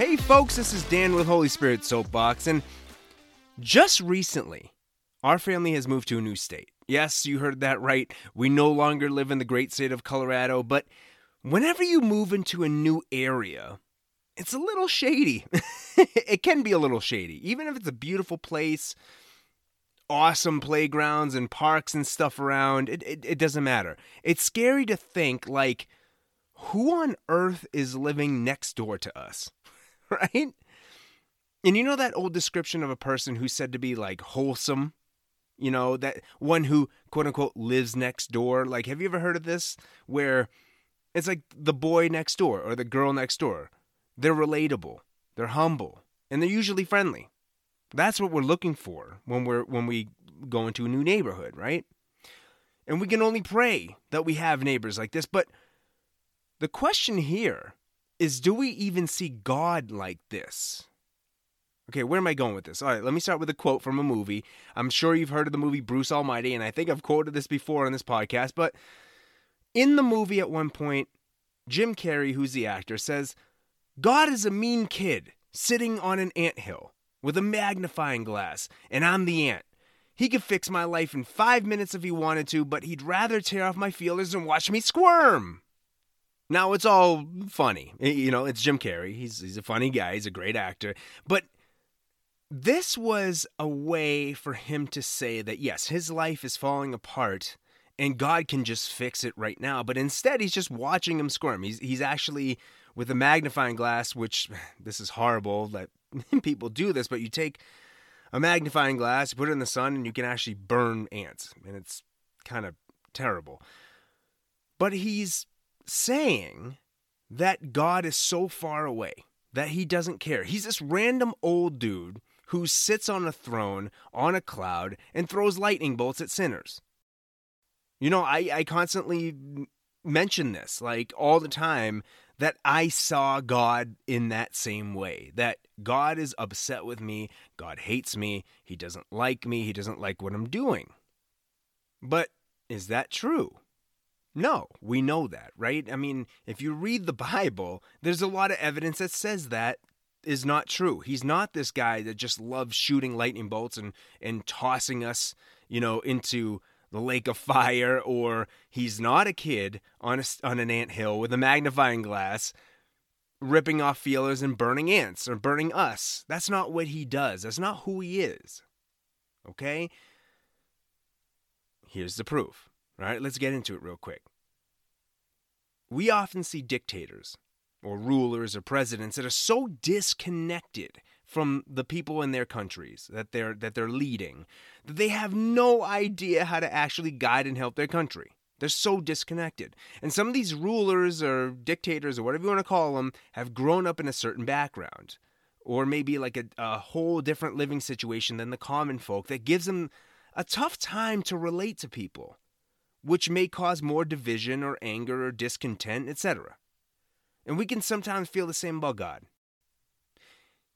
Hey, folks, this is Dan with Holy Spirit Soapbox, and just recently, our family has moved to a new state. Yes, you heard that right. We no longer live in the great state of Colorado, but whenever you move into a new area, it's a little shady. it can be a little shady, even if it's a beautiful place, awesome playgrounds and parks and stuff around. It, it, it doesn't matter. It's scary to think, like, who on earth is living next door to us? right? And you know that old description of a person who's said to be like wholesome? You know, that one who quote unquote lives next door. Like, have you ever heard of this? Where it's like the boy next door or the girl next door. They're relatable, they're humble, and they're usually friendly. That's what we're looking for when we're when we go into a new neighborhood, right? And we can only pray that we have neighbors like this, but the question here is do we even see God like this? Okay, where am I going with this? All right, let me start with a quote from a movie. I'm sure you've heard of the movie Bruce Almighty, and I think I've quoted this before on this podcast, but in the movie at one point, Jim Carrey, who's the actor, says, God is a mean kid sitting on an ant hill with a magnifying glass, and I'm the ant. He could fix my life in five minutes if he wanted to, but he'd rather tear off my feelers and watch me squirm. Now it's all funny. You know, it's Jim Carrey. He's he's a funny guy. He's a great actor. But this was a way for him to say that yes, his life is falling apart and God can just fix it right now. But instead, he's just watching him squirm. He's he's actually with a magnifying glass, which this is horrible that people do this, but you take a magnifying glass, you put it in the sun, and you can actually burn ants, and it's kind of terrible. But he's saying that God is so far away that he doesn't care. He's this random old dude who sits on a throne on a cloud and throws lightning bolts at sinners. You know, I, I constantly mention this like all the time that I saw God in that same way. That God is upset with me, God hates me, He doesn't like me, He doesn't like what I'm doing. But is that true? No, we know that, right? I mean, if you read the Bible, there's a lot of evidence that says that is not true. He's not this guy that just loves shooting lightning bolts and and tossing us, you know, into the lake of fire or he's not a kid on a, on an ant hill with a magnifying glass ripping off feelers and burning ants or burning us. That's not what he does. That's not who he is. Okay? Here's the proof. All right, let's get into it real quick. We often see dictators or rulers or presidents that are so disconnected from the people in their countries that they're that they're leading that they have no idea how to actually guide and help their country. They're so disconnected. And some of these rulers or dictators or whatever you want to call them have grown up in a certain background or maybe like a, a whole different living situation than the common folk that gives them a tough time to relate to people which may cause more division or anger or discontent, etc. And we can sometimes feel the same about God.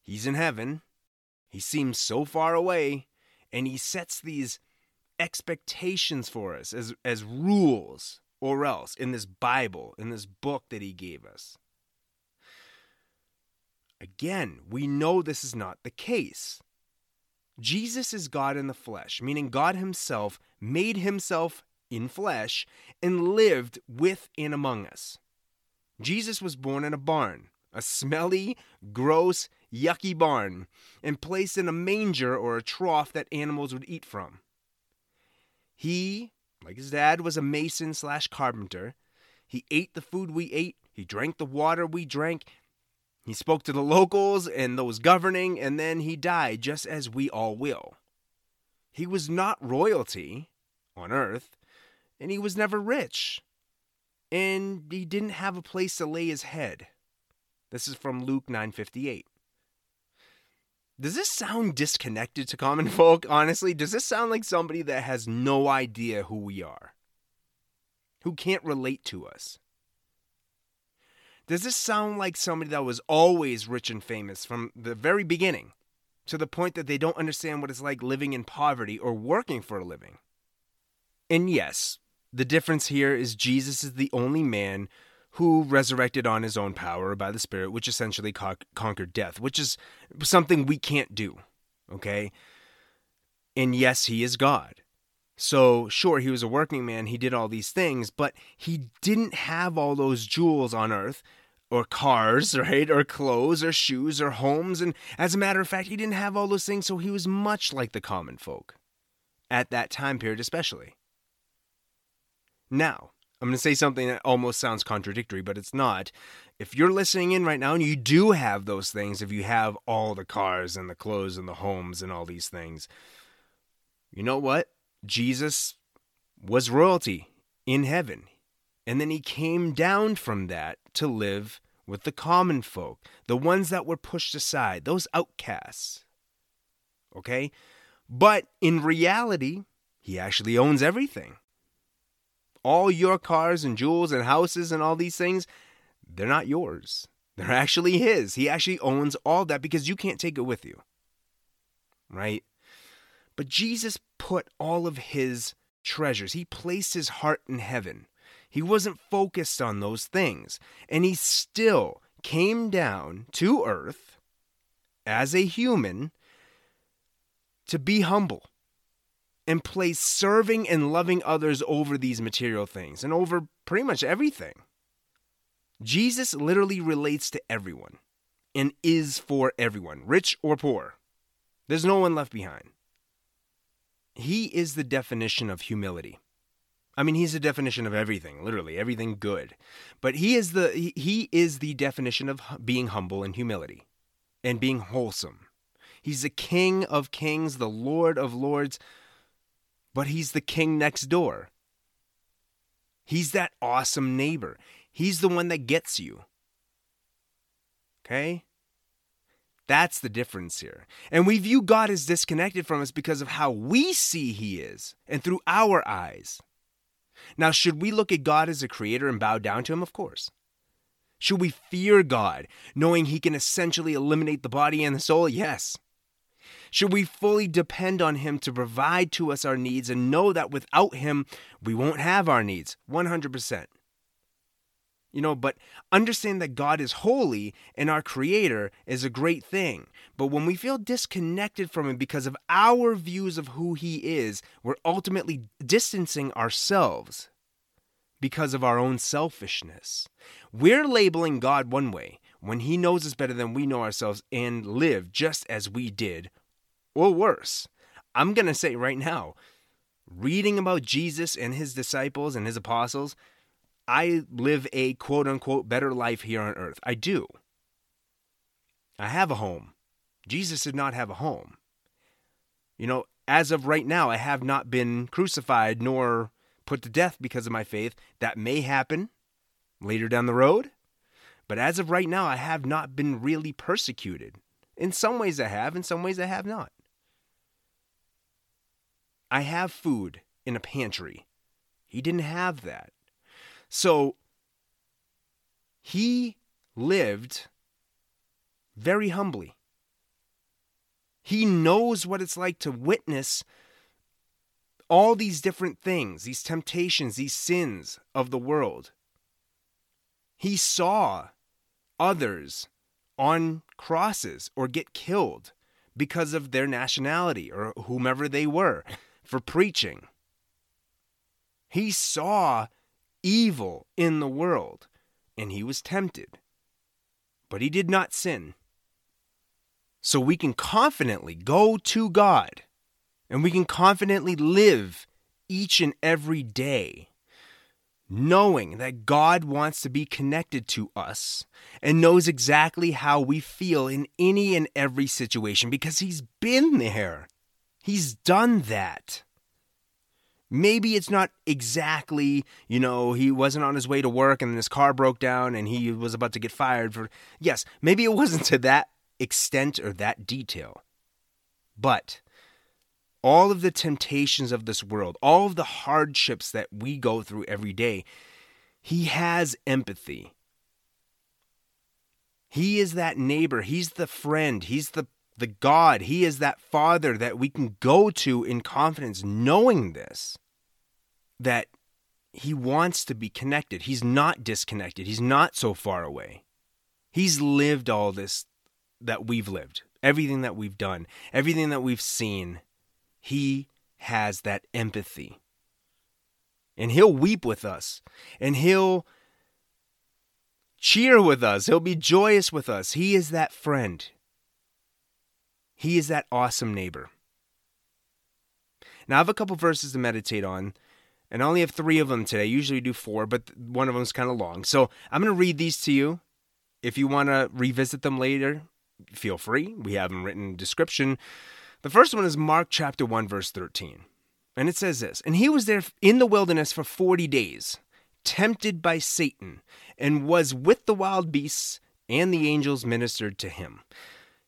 He's in heaven, he seems so far away, and he sets these expectations for us as, as rules or else in this Bible, in this book that he gave us. Again, we know this is not the case. Jesus is God in the flesh, meaning God Himself made Himself in flesh and lived with and among us. Jesus was born in a barn, a smelly, gross, yucky barn, and placed in a manger or a trough that animals would eat from. He, like his dad, was a mason slash carpenter. He ate the food we ate, he drank the water we drank. He spoke to the locals and those governing, and then he died just as we all will. He was not royalty on earth, and he was never rich. And he didn't have a place to lay his head. This is from Luke 9:58. Does this sound disconnected to common folk, honestly? Does this sound like somebody that has no idea who we are? Who can't relate to us? Does this sound like somebody that was always rich and famous from the very beginning to the point that they don't understand what it's like living in poverty or working for a living? And yes, the difference here is Jesus is the only man who resurrected on his own power by the Spirit, which essentially co- conquered death, which is something we can't do. Okay? And yes, he is God. So, sure, he was a working man, he did all these things, but he didn't have all those jewels on earth, or cars, right, or clothes, or shoes, or homes. And as a matter of fact, he didn't have all those things, so he was much like the common folk at that time period, especially. Now, I'm going to say something that almost sounds contradictory, but it's not. If you're listening in right now and you do have those things, if you have all the cars and the clothes and the homes and all these things, you know what? Jesus was royalty in heaven. And then he came down from that to live with the common folk, the ones that were pushed aside, those outcasts. Okay? But in reality, he actually owns everything. All your cars and jewels and houses and all these things, they're not yours. They're actually his. He actually owns all that because you can't take it with you. Right? But Jesus put all of his treasures, he placed his heart in heaven. He wasn't focused on those things. And he still came down to earth as a human to be humble and place serving and loving others over these material things and over pretty much everything. Jesus literally relates to everyone and is for everyone, rich or poor. There's no one left behind. He is the definition of humility. I mean, he's the definition of everything, literally everything good. But he is the he is the definition of being humble and humility and being wholesome. He's the king of kings, the lord of lords, but he's the king next door. He's that awesome neighbor. He's the one that gets you. Okay? That's the difference here. And we view God as disconnected from us because of how we see He is and through our eyes. Now, should we look at God as a creator and bow down to Him? Of course. Should we fear God, knowing He can essentially eliminate the body and the soul? Yes. Should we fully depend on Him to provide to us our needs and know that without Him, we won't have our needs? 100%. You know, but understand that God is holy and our creator is a great thing. But when we feel disconnected from him because of our views of who he is, we're ultimately distancing ourselves because of our own selfishness. We're labeling God one way when he knows us better than we know ourselves and live just as we did, or worse. I'm going to say right now, reading about Jesus and his disciples and his apostles, I live a quote unquote better life here on earth. I do. I have a home. Jesus did not have a home. You know, as of right now, I have not been crucified nor put to death because of my faith. That may happen later down the road. But as of right now, I have not been really persecuted. In some ways, I have, in some ways, I have not. I have food in a pantry. He didn't have that. So he lived very humbly. He knows what it's like to witness all these different things, these temptations, these sins of the world. He saw others on crosses or get killed because of their nationality or whomever they were for preaching. He saw evil in the world, and he was tempted. But he did not sin. So we can confidently go to God and we can confidently live each and every day knowing that God wants to be connected to us and knows exactly how we feel in any and every situation because He's been there. He's done that. Maybe it's not exactly, you know, he wasn't on his way to work and his car broke down and he was about to get fired for. Yes, maybe it wasn't to that extent or that detail. But all of the temptations of this world, all of the hardships that we go through every day, he has empathy. He is that neighbor, he's the friend, he's the the God, he is that father that we can go to in confidence knowing this that he wants to be connected. He's not disconnected. He's not so far away. He's lived all this that we've lived, everything that we've done, everything that we've seen. He has that empathy. And he'll weep with us, and he'll cheer with us, he'll be joyous with us. He is that friend, he is that awesome neighbor. Now, I have a couple verses to meditate on, and I only have three of them today. Usually we do four, but one of them is kind of long. So I'm going to read these to you. If you want to revisit them later, feel free. We have them written in description. The first one is Mark chapter 1, verse 13. And it says this And he was there in the wilderness for 40 days, tempted by Satan, and was with the wild beasts, and the angels ministered to him.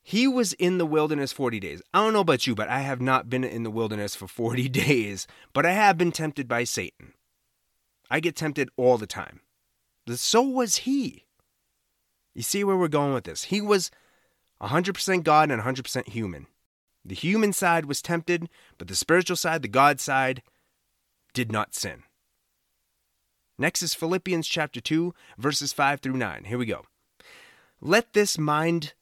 He was in the wilderness 40 days. I don't know about you, but I have not been in the wilderness for 40 days, but I have been tempted by Satan. I get tempted all the time. So was he. You see where we're going with this? He was 100% God and 100% human. The human side was tempted, but the spiritual side, the God side, did not sin. Next is Philippians chapter 2, verses 5 through 9. Here we go. Let this mind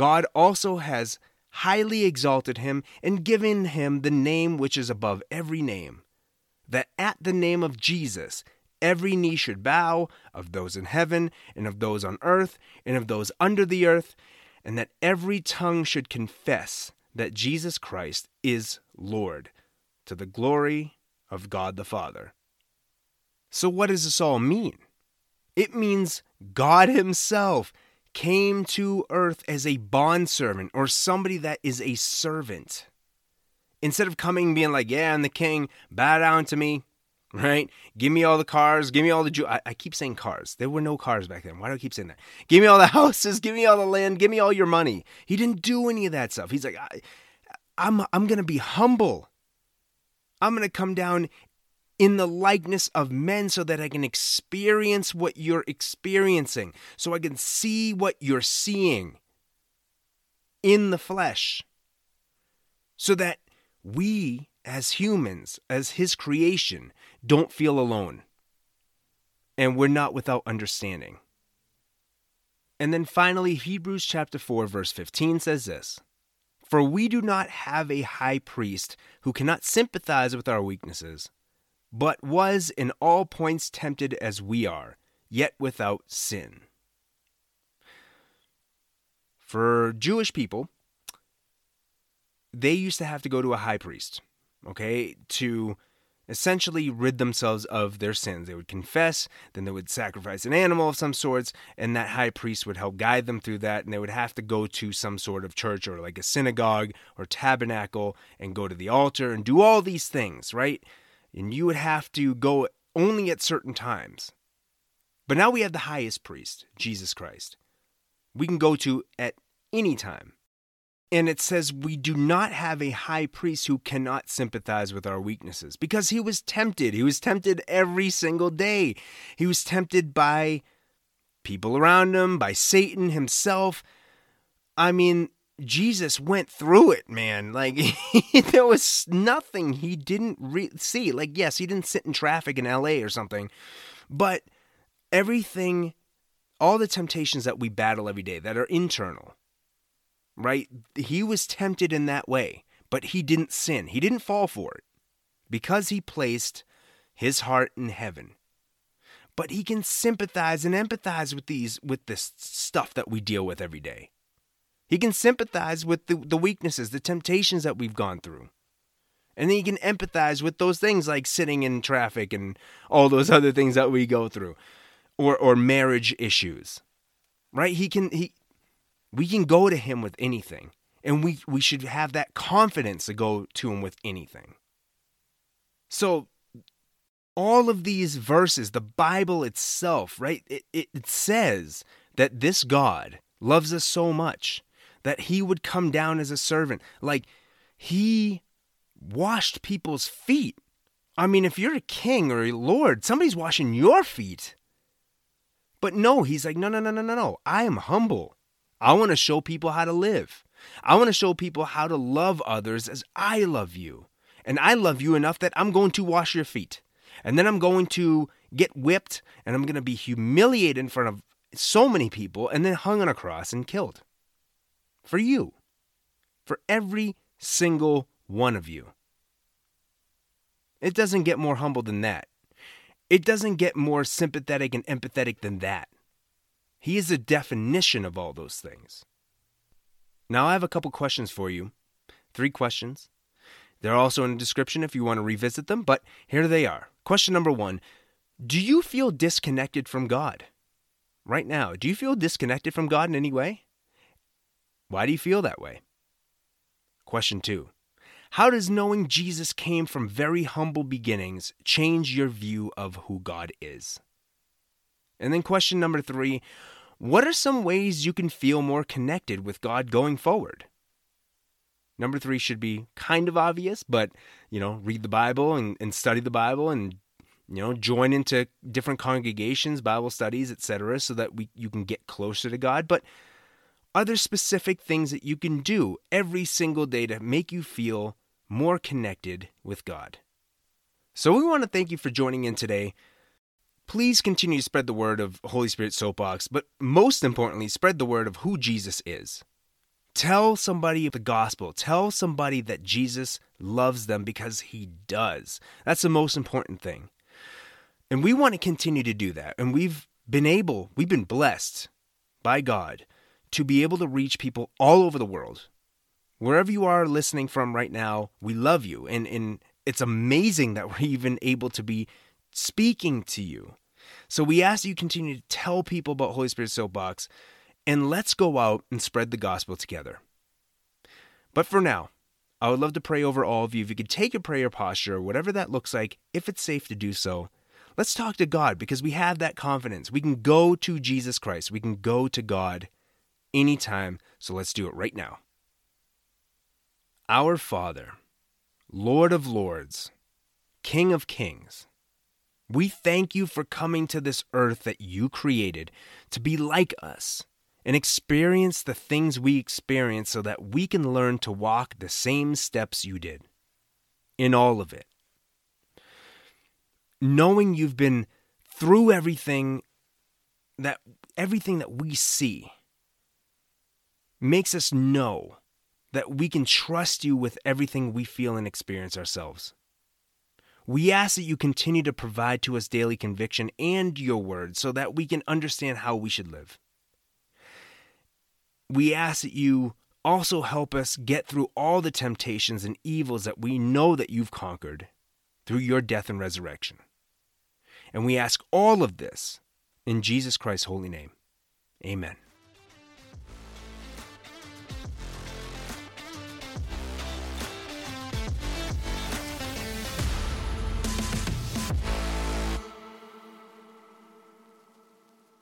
God also has highly exalted him and given him the name which is above every name, that at the name of Jesus every knee should bow, of those in heaven, and of those on earth, and of those under the earth, and that every tongue should confess that Jesus Christ is Lord, to the glory of God the Father. So, what does this all mean? It means God Himself came to earth as a bondservant or somebody that is a servant. Instead of coming being like, yeah, I'm the king, bow down to me, right? Give me all the cars, give me all the I, I keep saying cars. There were no cars back then. Why do I keep saying that? Give me all the houses, give me all the land, give me all your money. He didn't do any of that stuff. He's like, I, I'm I'm gonna be humble. I'm gonna come down in the likeness of men so that I can experience what you're experiencing, so I can see what you're seeing in the flesh, so that we as humans, as His creation, don't feel alone and we're not without understanding. And then finally, Hebrews chapter 4, verse 15 says this For we do not have a high priest who cannot sympathize with our weaknesses but was in all points tempted as we are, yet without sin. For Jewish people, they used to have to go to a high priest, okay, to essentially rid themselves of their sins. They would confess, then they would sacrifice an animal of some sorts, and that high priest would help guide them through that. And they would have to go to some sort of church or like a synagogue or tabernacle and go to the altar and do all these things, right? And you would have to go only at certain times. But now we have the highest priest, Jesus Christ. We can go to at any time. And it says we do not have a high priest who cannot sympathize with our weaknesses because he was tempted. He was tempted every single day. He was tempted by people around him, by Satan himself. I mean, Jesus went through it, man. Like there was nothing he didn't re- see. Like yes, he didn't sit in traffic in LA or something, but everything all the temptations that we battle every day that are internal. Right? He was tempted in that way, but he didn't sin. He didn't fall for it because he placed his heart in heaven. But he can sympathize and empathize with these with this stuff that we deal with every day. He can sympathize with the, the weaknesses, the temptations that we've gone through. And then he can empathize with those things like sitting in traffic and all those other things that we go through. Or or marriage issues. Right? He can he we can go to him with anything. And we, we should have that confidence to go to him with anything. So all of these verses, the Bible itself, right? It, it, it, says that this God loves us so much that he would come down as a servant. Like he washed people's feet. I mean, if you're a king or a lord, somebody's washing your feet. But no, he's like, no, no, no, no, no, no. I am humble. I want to show people how to live. I want to show people how to love others as I love you. And I love you enough that I'm going to wash your feet. And then I'm going to get whipped and I'm going to be humiliated in front of so many people and then hung on a cross and killed. For you. For every single one of you. It doesn't get more humble than that. It doesn't get more sympathetic and empathetic than that. He is the definition of all those things. Now, I have a couple questions for you. Three questions. They're also in the description if you want to revisit them, but here they are. Question number one Do you feel disconnected from God? Right now, do you feel disconnected from God in any way? Why do you feel that way? Question two How does knowing Jesus came from very humble beginnings change your view of who God is? And then question number three What are some ways you can feel more connected with God going forward? Number three should be kind of obvious, but you know, read the Bible and, and study the Bible and you know, join into different congregations, Bible studies, etc., so that we you can get closer to God. But other specific things that you can do every single day to make you feel more connected with God. So we want to thank you for joining in today. Please continue to spread the word of Holy Spirit Soapbox, but most importantly, spread the word of who Jesus is. Tell somebody the gospel. Tell somebody that Jesus loves them because he does. That's the most important thing. And we want to continue to do that. And we've been able, we've been blessed by God to be able to reach people all over the world. Wherever you are listening from right now, we love you. And, and it's amazing that we're even able to be speaking to you. So we ask you continue to tell people about Holy Spirit Soapbox and let's go out and spread the gospel together. But for now, I would love to pray over all of you. If you could take a prayer posture, whatever that looks like, if it's safe to do so, let's talk to God because we have that confidence. We can go to Jesus Christ, we can go to God anytime. So let's do it right now. Our Father, Lord of Lords, King of Kings, we thank you for coming to this earth that you created to be like us and experience the things we experience so that we can learn to walk the same steps you did in all of it. Knowing you've been through everything that everything that we see makes us know that we can trust you with everything we feel and experience ourselves. We ask that you continue to provide to us daily conviction and your word so that we can understand how we should live we ask that you also help us get through all the temptations and evils that we know that you've conquered through your death and resurrection. And we ask all of this in Jesus Christ's holy name. Amen.